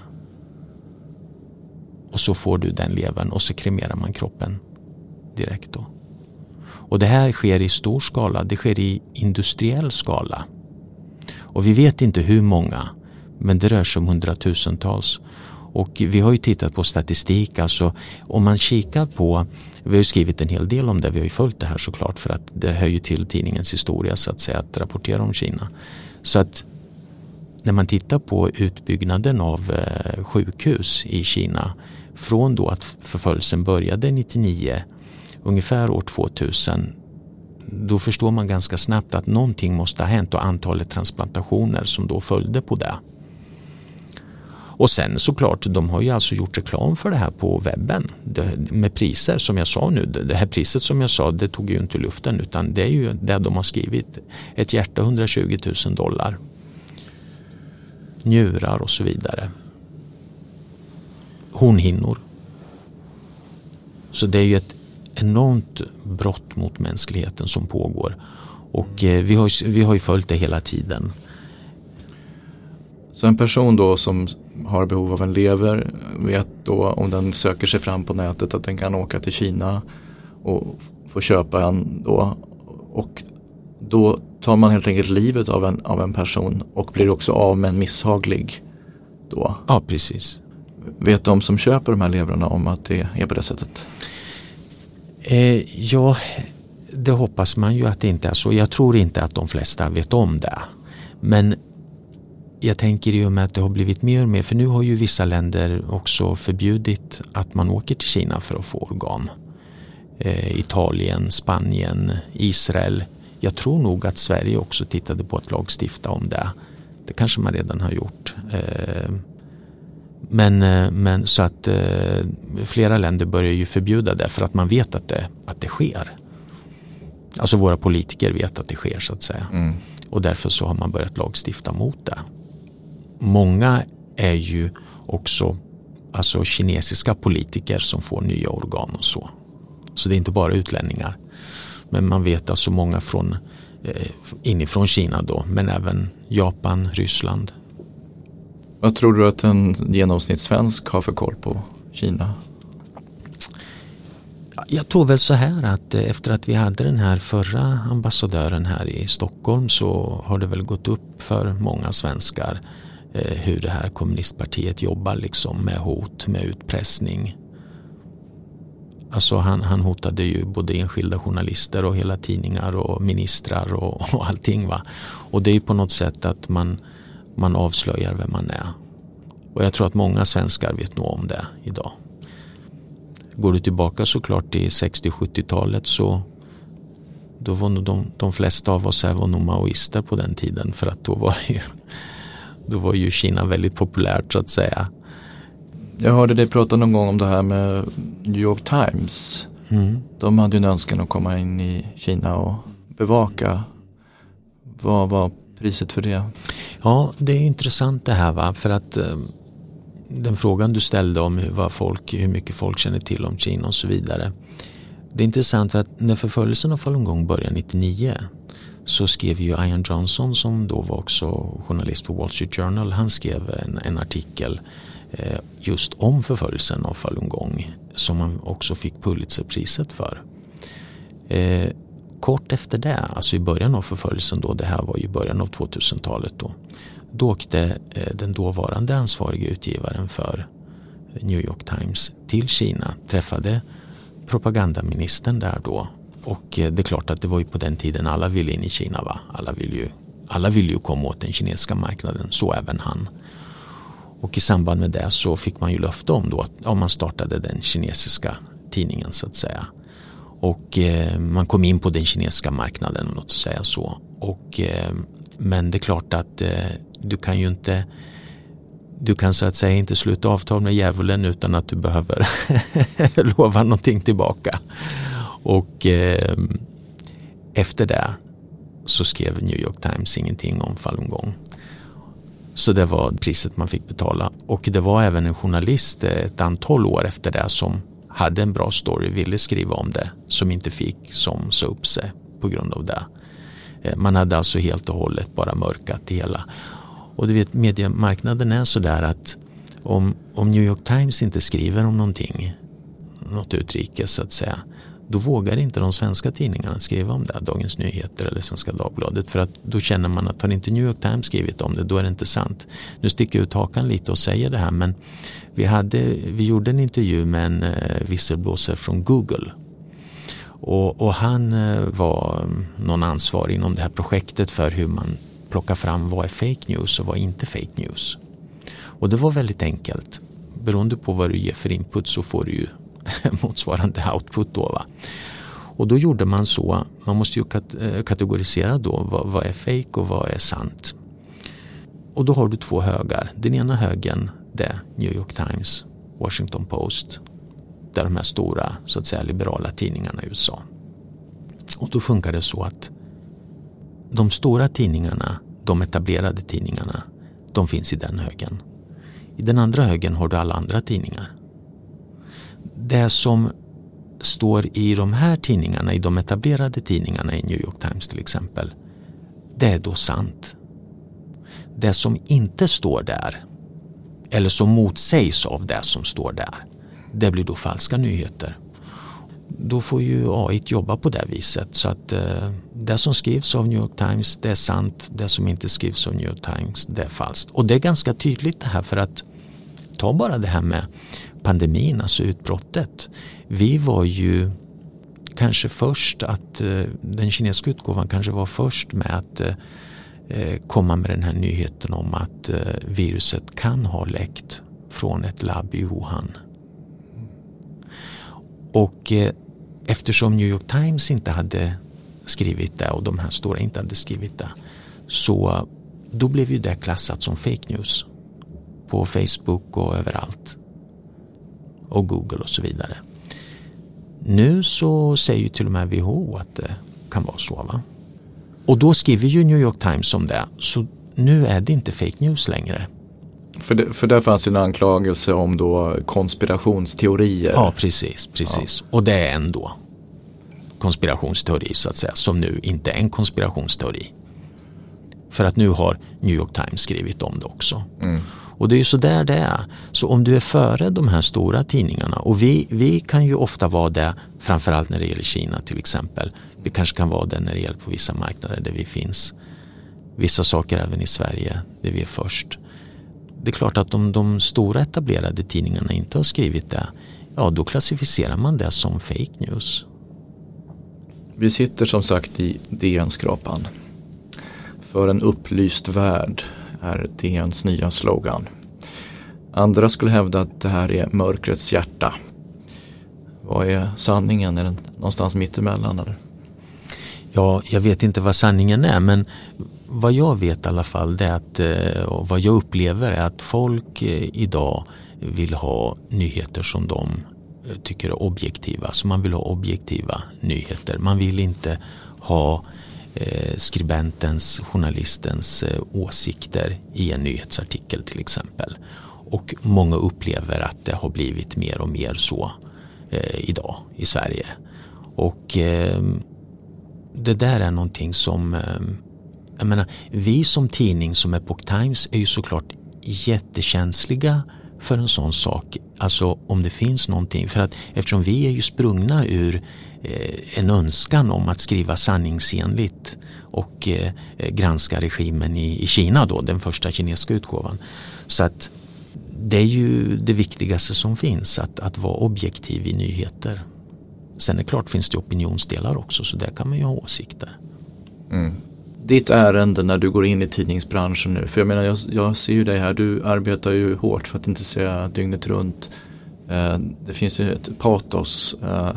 och så får du den levern och så kremerar man kroppen direkt då. Och det här sker i stor skala, det sker i industriell skala. Och vi vet inte hur många, men det rör sig om hundratusentals. Och vi har ju tittat på statistik, alltså om man kikar på, vi har ju skrivit en hel del om det, vi har ju följt det här såklart för att det hör ju till tidningens historia så att säga att rapportera om Kina. Så att när man tittar på utbyggnaden av eh, sjukhus i Kina från då att förföljelsen började 99, ungefär år 2000, då förstår man ganska snabbt att någonting måste ha hänt och antalet transplantationer som då följde på det. Och sen såklart, de har ju alltså gjort reklam för det här på webben med priser som jag sa nu. Det här priset som jag sa, det tog ju inte luften utan det är ju det de har skrivit. Ett hjärta 120 000 dollar. Njurar och så vidare hornhinnor. Så det är ju ett enormt brott mot mänskligheten som pågår. Och eh, vi, har, vi har ju följt det hela tiden. Så en person då som har behov av en lever vet då om den söker sig fram på nätet att den kan åka till Kina och få köpa en då. Och då tar man helt enkelt livet av en, av en person och blir också av med en misshaglig då. Ja, precis. Vet de som köper de här levrarna om att det är på det sättet? Eh, ja, det hoppas man ju att det inte är så. Jag tror inte att de flesta vet om det. Men jag tänker i och med att det har blivit mer och mer, för nu har ju vissa länder också förbjudit att man åker till Kina för att få organ. Eh, Italien, Spanien, Israel. Jag tror nog att Sverige också tittade på att lagstifta om det. Det kanske man redan har gjort. Eh, men, eh, men så att eh, flera länder börjar ju förbjuda det för att man vet att det, att det sker. Alltså våra politiker vet att det sker så att säga. Mm. Och därför så har man börjat lagstifta mot det. Många är ju också alltså kinesiska politiker som får nya organ och så. Så det är inte bara utlänningar. Men man vet alltså många från eh, inifrån Kina då, men även Japan, Ryssland. Vad tror du att en genomsnittssvensk har för koll på Kina? Jag tror väl så här att eh, efter att vi hade den här förra ambassadören här i Stockholm så har det väl gått upp för många svenskar eh, hur det här kommunistpartiet jobbar liksom med hot, med utpressning. Alltså han, han hotade ju både enskilda journalister och hela tidningar och ministrar och, och allting. Va? Och det är ju på något sätt att man, man avslöjar vem man är. Och jag tror att många svenskar vet nog om det idag. Går du tillbaka såklart till 60-70-talet så då var nog de, de flesta av oss här var nog maoister på den tiden för att då var ju, då var ju Kina väldigt populärt så att säga. Jag hörde dig prata någon gång om det här med New York Times. Mm. De hade ju en önskan att komma in i Kina och bevaka. Vad var priset för det? Ja, det är intressant det här va? för att eh, den frågan du ställde om hur, folk, hur mycket folk känner till om Kina och så vidare. Det är intressant för att när förföljelsen av Falun Gong började 99 så skrev ju Ian Johnson som då var också journalist på Wall Street Journal, han skrev en, en artikel eh, just om förföljelsen av Falun Gong som han också fick Pulitzerpriset för. Eh, kort efter det, alltså i början av förföljelsen då, det här var ju början av 2000-talet då, då åkte eh, den dåvarande ansvarige utgivaren för New York Times till Kina, träffade propagandaministern där då och eh, det är klart att det var ju på den tiden alla ville in i Kina. Va? Alla ville ju, alla vill ju komma åt den kinesiska marknaden, så även han. Och i samband med det så fick man ju löfte om då att ja, man startade den kinesiska tidningen så att säga. Och eh, man kom in på den kinesiska marknaden, låt säga så. Och, eh, men det är klart att eh, du kan ju inte du kan så att säga inte sluta avtal med djävulen utan att du behöver lova någonting tillbaka. Och eh, efter det så skrev New York Times ingenting om falungong. Så det var priset man fick betala. Och det var även en journalist eh, ett antal år efter det som hade en bra story, ville skriva om det, som inte fick, som sa upp sig på grund av det. Eh, man hade alltså helt och hållet bara mörkat det hela. Och du vet, mediemarknaden är sådär att om, om New York Times inte skriver om någonting, något utrikes så att säga, då vågar inte de svenska tidningarna skriva om det, Dagens Nyheter eller Svenska Dagbladet för att då känner man att har inte New York Times skrivit om det då är det inte sant. Nu sticker jag ut hakan lite och säger det här men vi, hade, vi gjorde en intervju med en eh, visselblåsare från Google och, och, han eh, var någon ansvarig inom det här projektet för hur man plockar fram vad är fake news och vad är inte fake news. Och det var väldigt enkelt. Beroende på vad du ger för input så får du ju motsvarande output då. Va? Och då gjorde man så, man måste ju eh, kategorisera då vad, vad är fake och vad är sant. Och då har du två högar. Den ena högen det är New York Times, Washington Post, där de här stora så att säga liberala tidningarna i USA. Och då funkar det så att de stora tidningarna, de etablerade tidningarna, de finns i den högen. I den andra högen har du alla andra tidningar det som står i de här tidningarna, i de etablerade tidningarna i New York Times till exempel, det är då sant. Det som inte står där, eller som motsägs av det som står där, det blir då falska nyheter. Då får ju AI jobba på det viset så att eh, det som skrivs av New York Times det är sant, det som inte skrivs av New York Times det är falskt. Och det är ganska tydligt det här för att ta bara det här med pandemin, alltså utbrottet. Vi var ju kanske först att, eh, den kinesiska utgåvan kanske var först med att eh, eh komma med den här nyheten om att eh, viruset kan ha läckt från ett labb i Wuhan. Och eh, eftersom New York Times inte hade skrivit det och de här stora inte hade skrivit det så eh, då blev ju det klassat som fake news på Facebook och överallt och Google och så vidare. Nu så säger ju till och med WHO att det kan vara så. Va? Och då skriver ju New York Times om det. Så nu är det inte fake news längre. För, det, för där fanns ju en anklagelse om då konspirationsteorier. Ja, precis. precis. Ja. Och det är ändå konspirationsteori så att säga, som nu inte är en konspirationsteori. För att nu har New York Times skrivit om det också. Mm. Och det är ju så där det är. Så om du är före de här stora tidningarna och vi, vi kan ju ofta vara det framförallt när det gäller Kina till exempel. Vi kanske kan vara det när det gäller på vissa marknader där vi finns. Vissa saker även i Sverige där vi är först. Det är klart att om de stora etablerade tidningarna inte har skrivit det, ja då klassificerar man det som fake news. Vi sitter som sagt i DN-skrapan. För en upplyst värld är DNs nya slogan. Andra skulle hävda att det här är mörkrets hjärta. Vad är sanningen? Är den någonstans mittemellan? Eller? Ja, jag vet inte vad sanningen är men vad jag vet i alla fall det är att, eh, och vad jag upplever är att folk eh, idag vill ha nyheter som de eh, tycker är objektiva. Så man vill ha objektiva nyheter. Man vill inte ha skribentens, journalistens åsikter i en nyhetsartikel till exempel. Och många upplever att det har blivit mer och mer så idag i Sverige. Och ehm, det där är någonting som ehm, jag menar, vi som tidning som Epoch Times är ju såklart jättekänsliga för en sån sak. Alltså om det finns någonting. För att eftersom vi är ju sprungna ur eh, en önskan om att skriva sanningsenligt och eh, granska regimen i, i Kina då, den första kinesiska utgåvan. Så att det är ju det viktigaste som finns, att, att vara objektiv i nyheter. Sen är det klart finns det opinionsdelar också så där kan man ju ha åsikter. Mm ditt ärende när du går in i tidningsbranschen nu? För jag menar, jag, jag, ser ju dig här, du arbetar ju hårt för att inte säga dygnet runt. Eh, det finns ju ett patos, eh,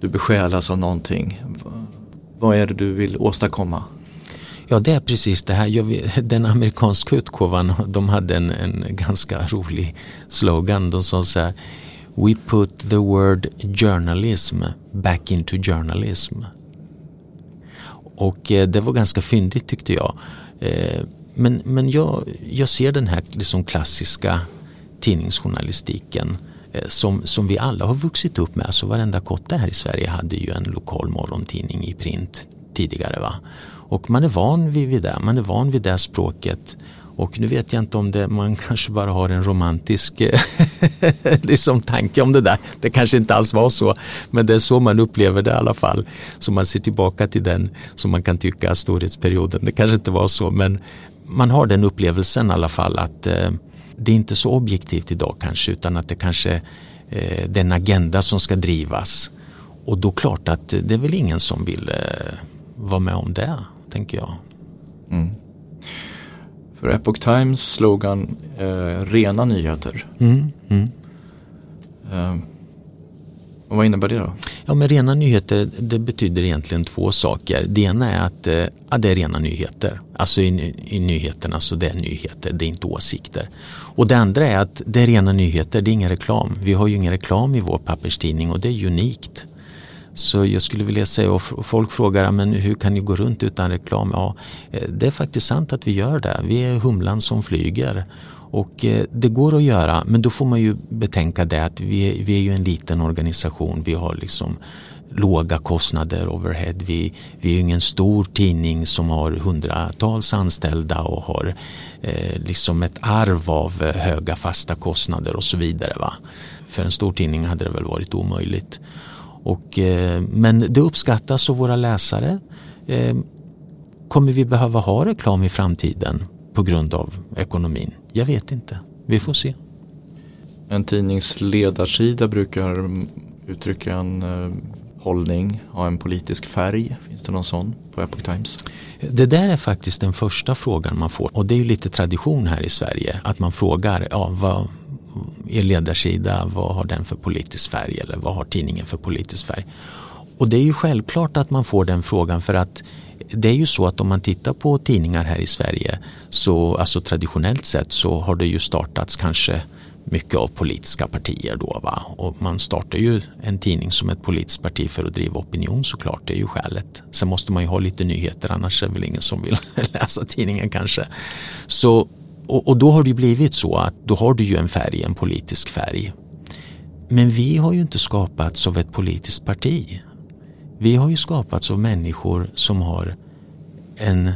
du besjälas av någonting. Vad är det du vill åstadkomma? Ja, det är precis det här. Den amerikanska utgåvan, de hade en, en ganska rolig slogan. De sa så här We put the word journalism back into journalism. Och eh, det var ganska fyndigt tyckte jag. Eh, men, men jag, jag ser den här liksom klassiska tidningsjournalistiken eh, som, som vi alla har vuxit upp med. Alltså varenda kotte här i Sverige hade ju en lokal morgontidning i print tidigare. Va? Och man är van vid det, man är van vid det språket och nu vet jag inte om det, man kanske bara har en romantisk eh, liksom tanke om det där. Det kanske inte alls var så, men det är så man upplever det i alla fall. Så man ser tillbaka till den som man kan tycka storhetsperioden. Det kanske inte var så, men man har den upplevelsen i alla fall att eh, det är inte så objektivt idag kanske, utan att det kanske eh, den agenda som ska drivas. Och då klart att det är väl ingen som vill eh, vara med om det, tänker jag. Mm. För Epoch Times slogan eh, rena nyheter. Mm, mm. Eh, och vad innebär det då? Ja, men rena nyheter det betyder egentligen två saker. Det ena är att eh, ja, det är rena nyheter. Alltså i, i nyheterna så det är nyheter, det är inte åsikter. Och det andra är att det är rena nyheter, det är ingen reklam. Vi har ju ingen reklam i vår papperstidning och det är unikt. Så jag skulle vilja säga, och folk frågar men hur kan ni gå runt utan reklam? Ja, eh, det är faktiskt sant att vi gör det. Vi är humlan som flyger. Och eh, det går att göra, men då får man ju betänka det att vi är, vi är ju en liten organisation. Vi har liksom låga kostnader overhead. Vi, vi är ingen stor tidning som har hundratals anställda och har eh, liksom ett arv av eh, höga fasta kostnader och så vidare. Va? För en stor tidning hade det väl varit omöjligt. Och, eh, men det uppskattas av våra läsare. Eh, kommer vi behöva ha reklam i framtiden på grund av ekonomin? Jag vet inte. Vi får se. En tidnings ledarsida brukar uttrycka en eh, hållning, ha en politisk färg. Finns det någon sån på Epoch Times? Det där är faktiskt den första frågan man får och det är ju lite tradition här i Sverige att man frågar ja, vad, er ledarsida, vad har den för politisk färg eller vad har tidningen för politisk färg? Och det är ju självklart att man får den frågan för att det är ju så att om man tittar på tidningar här i Sverige så alltså traditionellt sett så har det ju startats kanske mycket av politiska partier då. Va? Och man startar ju en tidning som ett politiskt parti för att driva opinion såklart, det är ju skälet. Sen måste man ju ha lite nyheter annars är det väl ingen som vill läsa tidningen kanske. Så, och, och då har det blivit så att då har du ju en färg, en politisk färg. Men vi har ju inte skapats av ett politiskt parti. Vi har ju skapats av människor som har en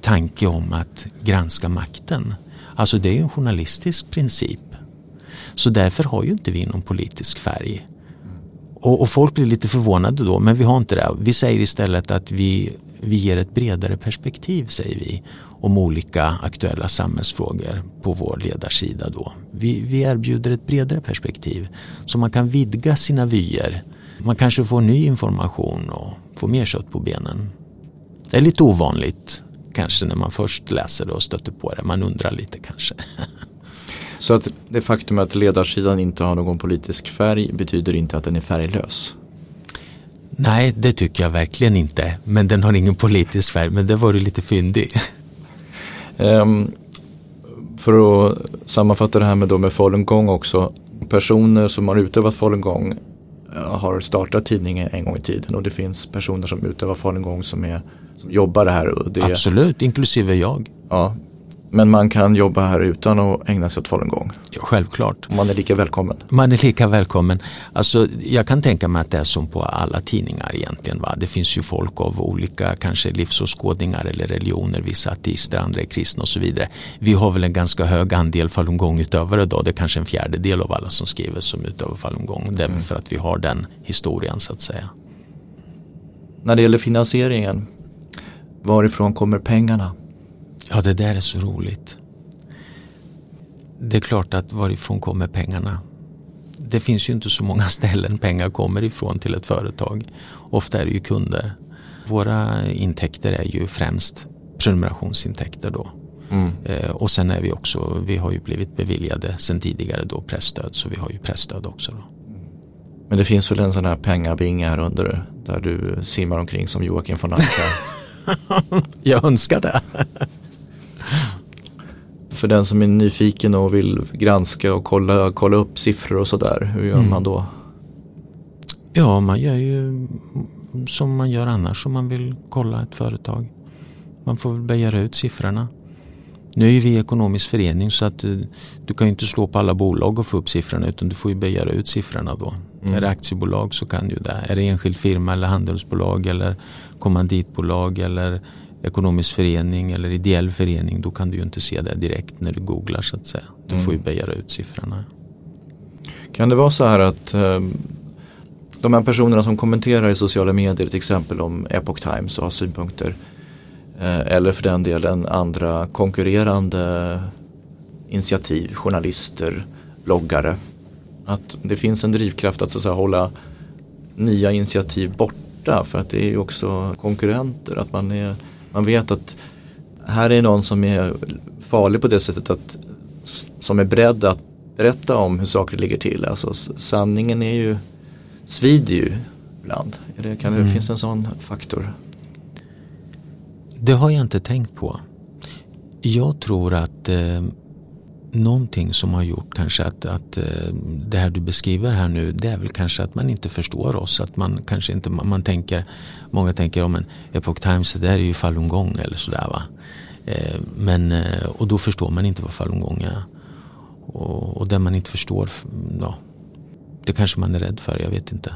tanke om att granska makten. Alltså det är ju en journalistisk princip. Så därför har ju inte vi någon politisk färg. Och, och, folk blir lite förvånade då, men vi har inte det. Vi säger istället att vi, vi ger ett bredare perspektiv, säger vi, om olika aktuella samhällsfrågor på vår ledarsida. Då. Vi, vi erbjuder ett bredare perspektiv så man kan vidga sina vyer. Man kanske får ny information och får mer kött på benen. Det är lite ovanligt kanske när man först läser det och stöter på det. Man undrar lite kanske. Så att det faktum att ledarsidan inte har någon politisk färg betyder inte att den är färglös? Nej, det tycker jag verkligen inte. Men den har ingen politisk färg, men det var du lite fyndig. Um, för att sammanfatta det här med, då med falungong också. Personer som har utövat falungong eh, har startat tidningen en gång i tiden och det finns personer som utövar falungong som är som jobbar här. Och det, Absolut, inklusive jag. Ja, men man kan jobba här utan att ägna sig åt falungong. Ja, självklart. Man är lika välkommen. Man är lika välkommen. Alltså, jag kan tänka mig att det är som på alla tidningar egentligen. Va? Det finns ju folk av olika kanske livsåskådningar eller religioner. Vissa ateister, andra är kristna och så vidare. Vi har väl en ganska hög andel falungongutövare då. Det är kanske en fjärdedel av alla som skriver som utövar falungong. Det är mm. för att vi har den historien så att säga. När det gäller finansieringen, Varifrån kommer pengarna? Ja, det där är så roligt. Det är klart att varifrån kommer pengarna? Det finns ju inte så många ställen pengar kommer ifrån till ett företag. Ofta är det ju kunder. Våra intäkter är ju främst prenumerationsintäkter då. Mm. Eh, och sen är vi också, vi har ju blivit beviljade sen tidigare då pressstöd så vi har ju pressstöd också. Då. Men det finns väl en sån här pengabinge här under där du simmar omkring som Joakim von Anka jag önskar det. För den som är nyfiken och vill granska och kolla, kolla upp siffror och sådär, hur gör mm. man då? Ja, man gör ju som man gör annars om man vill kolla ett företag. Man får väl begära ut siffrorna. Nu är ju vi ekonomisk förening så att du, du kan ju inte slå på alla bolag och få upp siffrorna utan du får ju begära ut siffrorna då. Mm. Är det aktiebolag så kan du det. Är det enskild firma eller handelsbolag eller kommanditbolag eller ekonomisk förening eller ideell förening då kan du ju inte se det direkt när du googlar så att säga. Du mm. får ju begära ut siffrorna. Kan det vara så här att eh, de här personerna som kommenterar i sociala medier till exempel om Epoch Times och har synpunkter eh, eller för den delen andra konkurrerande initiativ, journalister, bloggare. Att det finns en drivkraft att, så att säga, hålla nya initiativ borta för att det är ju också konkurrenter. Att man, är, man vet att här är någon som är farlig på det sättet att som är beredd att berätta om hur saker ligger till. Alltså sanningen är ju, svider ju ibland. Det, kan det, mm. Finns en sån faktor? Det har jag inte tänkt på. Jag tror att eh, någonting som har gjort kanske att, att eh, det här du beskriver här nu det är väl kanske att man inte förstår oss. Att man kanske inte, man tänker, många tänker om en Epoch Times, det där är ju falungong eller sådär va. Eh, men, eh, och då förstår man inte vad falungong är. Och, och det man inte förstår, ja, det kanske man är rädd för, jag vet inte.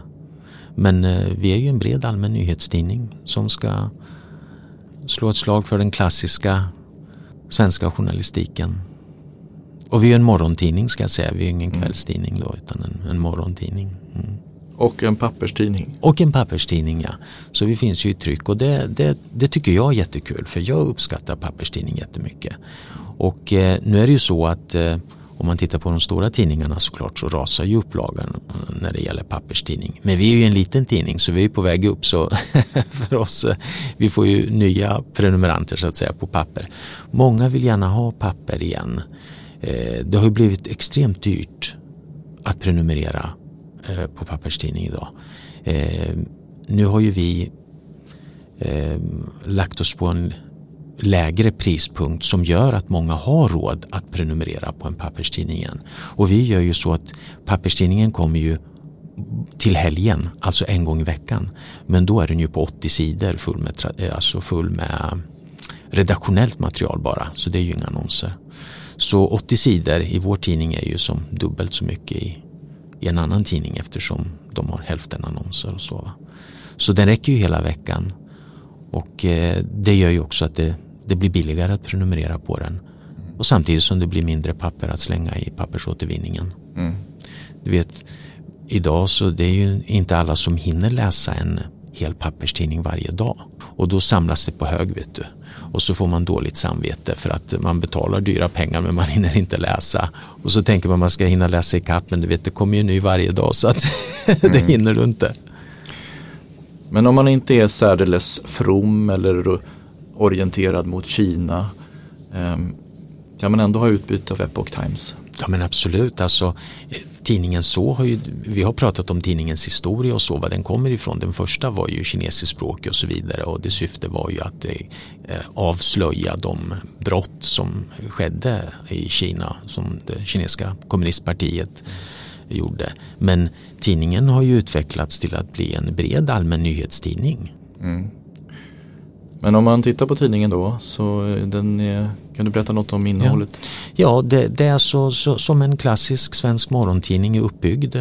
Men vi är ju en bred allmän nyhetstidning som ska slå ett slag för den klassiska svenska journalistiken och vi är en morgontidning ska jag säga. Vi är ingen mm. kvällstidning då utan en, en morgontidning. Mm. Och en papperstidning. Och en papperstidning ja. Så vi finns ju i tryck och det, det, det tycker jag är jättekul för jag uppskattar papperstidning jättemycket. Och eh, nu är det ju så att eh, om man tittar på de stora tidningarna såklart så rasar ju upplagan när det gäller papperstidning. Men vi är ju en liten tidning så vi är på väg upp så för oss, eh, vi får ju nya prenumeranter så att säga på papper. Många vill gärna ha papper igen. Eh, det har blivit extremt dyrt att prenumerera eh, på papperstidning idag. Eh, nu har ju vi eh, lagt oss på en lägre prispunkt som gör att många har råd att prenumerera på en papperstidning igen. Och vi gör ju så att papperstidningen kommer ju till helgen, alltså en gång i veckan. Men då är den ju på 80 sidor full med, eh, alltså full med redaktionellt material bara, så det är ju inga annonser. Så 80 sidor i vår tidning är ju som dubbelt så mycket i, i en annan tidning eftersom de har hälften annonser och så. Så den räcker ju hela veckan och eh, det gör ju också att det, det blir billigare att prenumerera på den och samtidigt som det blir mindre papper att slänga i pappersåtervinningen. Mm. Du vet, idag så det är ju inte alla som hinner läsa en hel papperstidning varje dag och då samlas det på hög vet du. Och så får man dåligt samvete för att man betalar dyra pengar men man hinner inte läsa. Och så tänker man att man ska hinna läsa ikapp men du vet det kommer ju ny varje dag så att det mm. hinner du inte. Men om man inte är särdeles from eller orienterad mot Kina ehm, kan man ändå ha utbyte av Epoch Times? Ja men absolut, alltså tidningen så har ju, vi har pratat om tidningens historia och så, vad den kommer ifrån. Den första var ju kinesiskt språk och så vidare och det syfte var ju att eh, eh, avslöja de brott som skedde i Kina som det kinesiska kommunistpartiet gjorde. Men tidningen har ju utvecklats till att bli en bred allmän nyhetstidning. Mm. Men om man tittar på tidningen då, så eh, den är, kan du berätta något om innehållet? Ja, ja det, det, är så, så, som en klassisk svensk morgontidning är uppbyggd.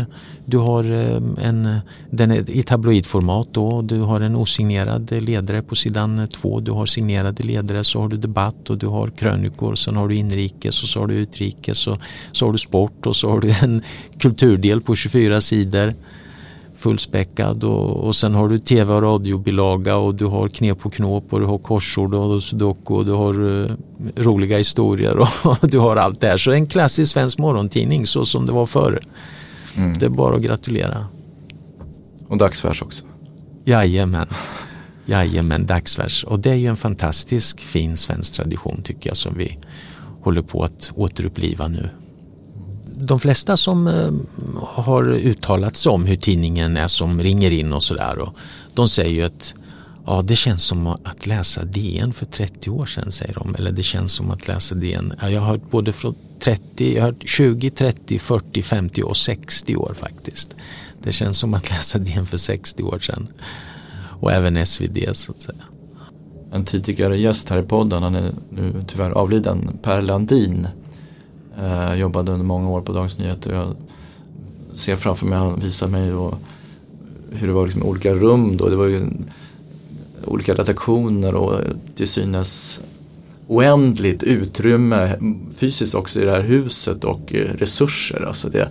Du har eh, en, den är i tabloidformat då, du har en osignerad ledare på sidan två, du har signerade ledare, så har du debatt och du har krönikor, sen har du inrikes och så har du utrikes och så har du sport och så har du en kulturdel på 24 sidor fullspäckad och, och sen har du tv och radiobilaga och du har knep och knåp och du har korsord och sudoku och du har uh, roliga historier och du har allt det här. Så en klassisk svensk morgontidning så som det var förr. Mm. Det är bara att gratulera. Och dagsvers också? Jajamän. Jajamän, dagsvers. Och det är ju en fantastisk fin svensk tradition tycker jag som vi håller på att återuppliva nu de flesta som eh, har uttalat sig om hur tidningen är som ringer in och sådär de säger ju att ja, det känns som att läsa DN för 30 år sedan säger de. Eller det känns som att läsa DN. Ja, jag har hört både från 30, jag har hört 20, 30, 40, 50 och 60 år faktiskt. Det känns som att läsa DN för 60 år sedan. Och även SvD så att säga. En tidigare gäst här i podden, han är nu tyvärr avliden, Per Landin jag eh, jobbade under många år på Dagens Nyheter. Jag ser framför mig, han visar mig och hur det var liksom olika rum då. Det var ju olika redaktioner och till synes oändligt utrymme fysiskt också i det här huset och eh, resurser. Alltså det,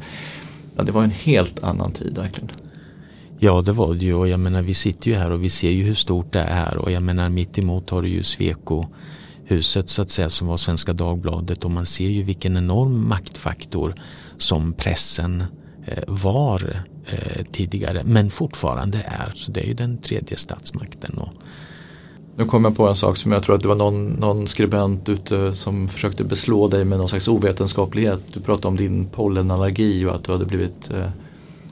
ja, det var en helt annan tid verkligen. Ja det var det ju och jag menar vi sitter ju här och vi ser ju hur stort det är och jag menar mitt emot har du ju Sweco huset så att säga som var Svenska Dagbladet och man ser ju vilken enorm maktfaktor som pressen eh, var eh, tidigare men fortfarande är. Så det är ju den tredje statsmakten. Och nu kom jag på en sak som jag tror att det var någon, någon skribent ute som försökte beslå dig med någon slags ovetenskaplighet. Du pratade om din pollenallergi och att du hade blivit eh,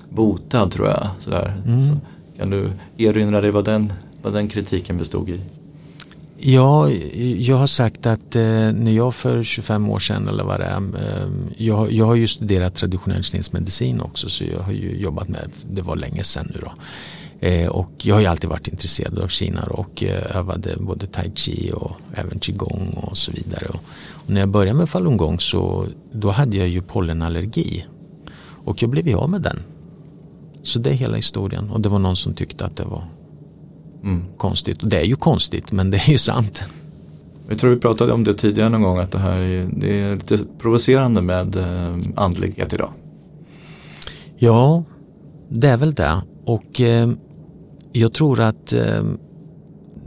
botad tror jag. Sådär. Mm. Så kan du erinra dig vad den, vad den kritiken bestod i? Ja, jag har sagt att eh, när jag för 25 år sedan eller vad det är, eh, jag, jag har ju studerat traditionell kinesisk medicin också så jag har ju jobbat med, det var länge sedan nu då. Eh, och jag har ju alltid varit intresserad av Kina och eh, övade både tai chi och även qigong och så vidare. Och, och när jag började med falungong så då hade jag ju pollenallergi och jag blev ju av med den. Så det är hela historien och det var någon som tyckte att det var Mm. Konstigt. Det är ju konstigt men det är ju sant. Jag tror vi pratade om det tidigare någon gång att det här är, det är lite provocerande med eh, andlighet idag. Ja, det är väl det. Och eh, jag tror att eh,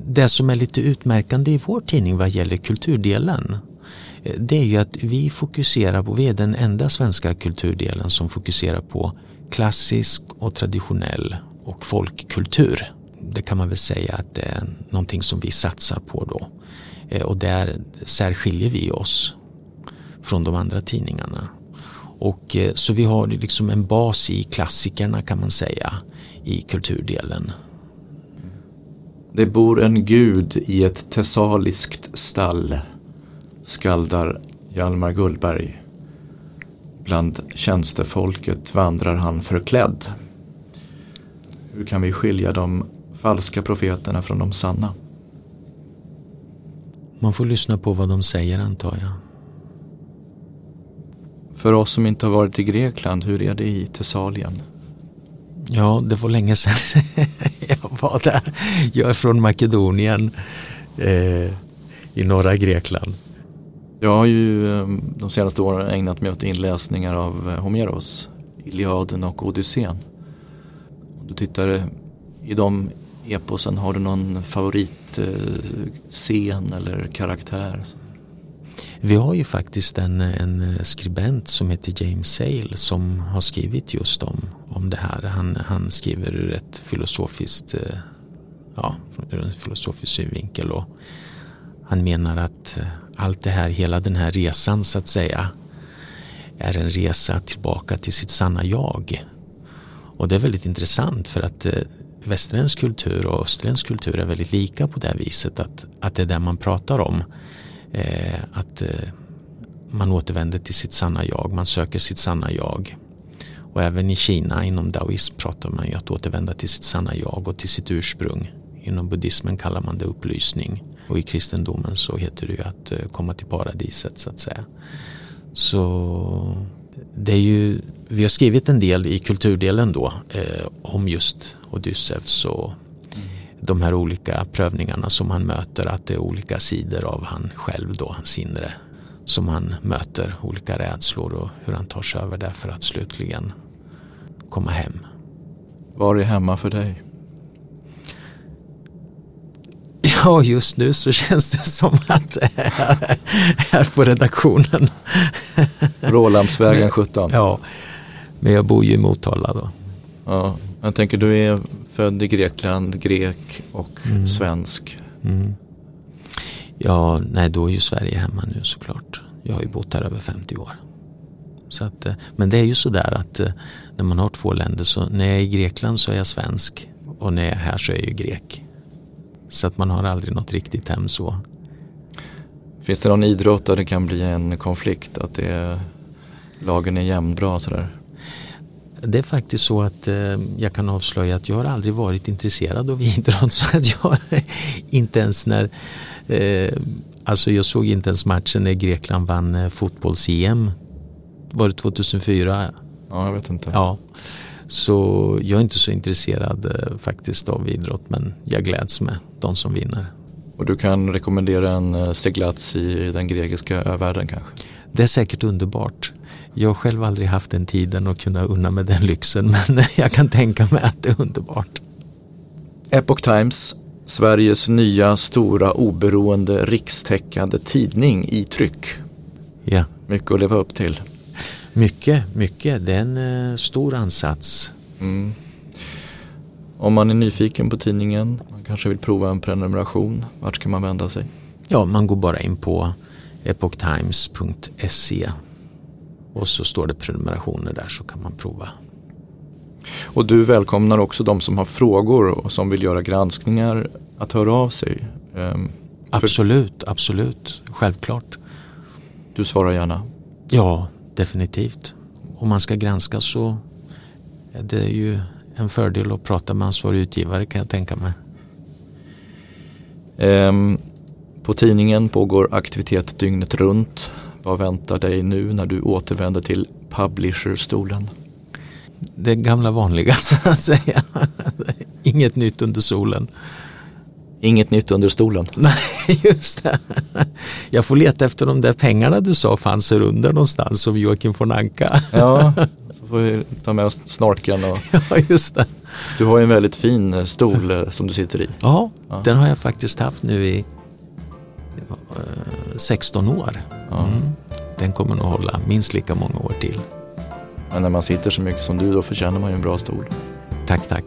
det som är lite utmärkande i vår tidning vad gäller kulturdelen eh, det är ju att vi fokuserar på, vi är den enda svenska kulturdelen som fokuserar på klassisk och traditionell och folkkultur det kan man väl säga att det är någonting som vi satsar på då. Eh, och där särskiljer vi oss från de andra tidningarna. Och, eh, så vi har liksom en bas i klassikerna kan man säga i kulturdelen. Det bor en gud i ett tessaliskt stall, skaldar Hjalmar Gullberg. Bland tjänstefolket vandrar han förklädd. Hur kan vi skilja de falska profeterna från de sanna? Man får lyssna på vad de säger antar jag. För oss som inte har varit i Grekland, hur är det i Thessalien? Ja, det var länge sedan jag var där. Jag är från Makedonien eh, i norra Grekland. Jag har ju eh, de senaste åren ägnat mig åt inläsningar av eh, Homeros, Iliaden och Odysseen. Om du tittar i de eposen, har du någon favoritscen eller karaktär? Vi har ju faktiskt en, en skribent som heter James Sale som har skrivit just om, om det här. Han, han skriver ur ett filosofiskt, eh, ja, ur en filosofisk synvinkel och han menar att allt det här, hela den här resan så att säga är en resa tillbaka till sitt sanna jag. Och det är väldigt intressant för att eh, västerländsk kultur och österländsk kultur är väldigt lika på det viset att, att det är det man pratar om. Eh, att eh, man återvänder till sitt sanna jag, man söker sitt sanna jag. Och även i Kina inom daoism pratar man ju att återvända till sitt sanna jag och till sitt ursprung. Inom buddhismen kallar man det upplysning och i kristendomen så heter det ju att eh, komma till paradiset så att säga. Så det är ju, vi har skrivit en del i kulturdelen då eh, om just Odysseus och de här olika prövningarna som han möter, att det är olika sidor av han själv då, hans inre, som han möter, olika rädslor och hur han tar sig över det för att slutligen komma hem. Var är hemma för dig? Ja, just nu så känns det som att det är här på redaktionen. Rålambsvägen 17. Ja, men jag bor ju i Motala då. Ja, jag tänker du är född i Grekland, grek och mm. svensk. Mm. Ja, nej då är ju Sverige hemma nu såklart. Jag har ju bott här över 50 år. Så att, eh, men det är ju sådär att eh, när man har två länder så när jag är i Grekland så är jag svensk och när jag är här så är jag ju grek. Så att man har aldrig något riktigt hem så. Finns det någon idrott där det kan bli en konflikt? Att det lagen är jämnbra sådär? Det är faktiskt så att eh, jag kan avslöja att jag har aldrig varit intresserad av idrott så att jag inte ens när eh, Alltså jag såg inte ens matchen när Grekland vann eh, fotbolls-EM. Var det 2004? Ja, jag vet inte. Ja. Så jag är inte så intresserad eh, faktiskt av idrott men jag gläds med de som vinner. Och du kan rekommendera en eh, seglats i den grekiska övärlden kanske? Det är säkert underbart. Jag har själv aldrig haft den tiden att kunna unna med den lyxen men jag kan tänka mig att det är underbart. Epoch Times, Sveriges nya stora oberoende rikstäckande tidning i tryck. Ja. Mycket att leva upp till. Mycket, mycket. Det är en uh, stor ansats. Mm. Om man är nyfiken på tidningen, man kanske vill prova en prenumeration, vart ska man vända sig? Ja, man går bara in på epochtimes.se och så står det prenumerationer där så kan man prova. Och du välkomnar också de som har frågor och som vill göra granskningar att höra av sig? Um, absolut, absolut, självklart. Du svarar gärna? Ja, definitivt. Om man ska granska så är det ju en fördel att prata med ansvarig utgivare kan jag tänka mig. Um, på tidningen pågår aktivitet dygnet runt. Vad väntar dig nu när du återvänder till publisherstolen? Det gamla vanliga så att säga. Inget nytt under solen. Inget nytt under stolen. Nej, just det. Jag får leta efter de där pengarna du sa fanns här under någonstans som Joakim von Anka. Ja, så får vi ta med oss snorken. Och... Ja, just det. Du har ju en väldigt fin eh, stol eh, som du sitter i. Ja, ja. den har jag faktiskt haft nu i 16 år. Ja. Mm. Den kommer nog hålla minst lika många år till. Men när man sitter så mycket som du då förtjänar man ju en bra stol. Tack, tack.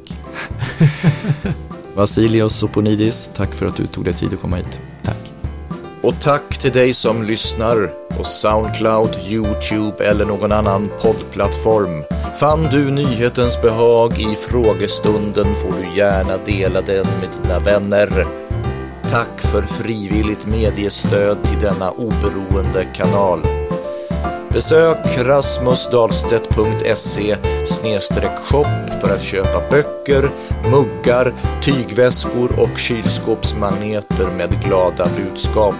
Vasilios Soponidis, tack för att du tog dig tid att komma hit. Tack. Och tack till dig som lyssnar på Soundcloud, Youtube eller någon annan poddplattform Fann du nyhetens behag i frågestunden får du gärna dela den med dina vänner. Tack för frivilligt mediestöd till denna oberoende kanal. Besök rasmusdahlstedt.se shop för att köpa böcker, muggar, tygväskor och kylskåpsmagneter med glada budskap.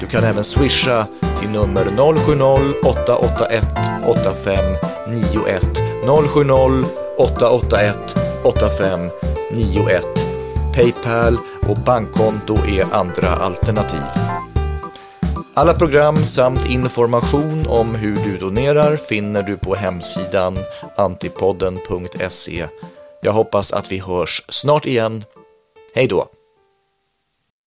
Du kan även swisha till nummer 070-881 8591 070 881 8591 Paypal och bankkonto är andra alternativ. Alla program samt information om hur du donerar finner du på hemsidan antipodden.se. Jag hoppas att vi hörs snart igen. Hej då!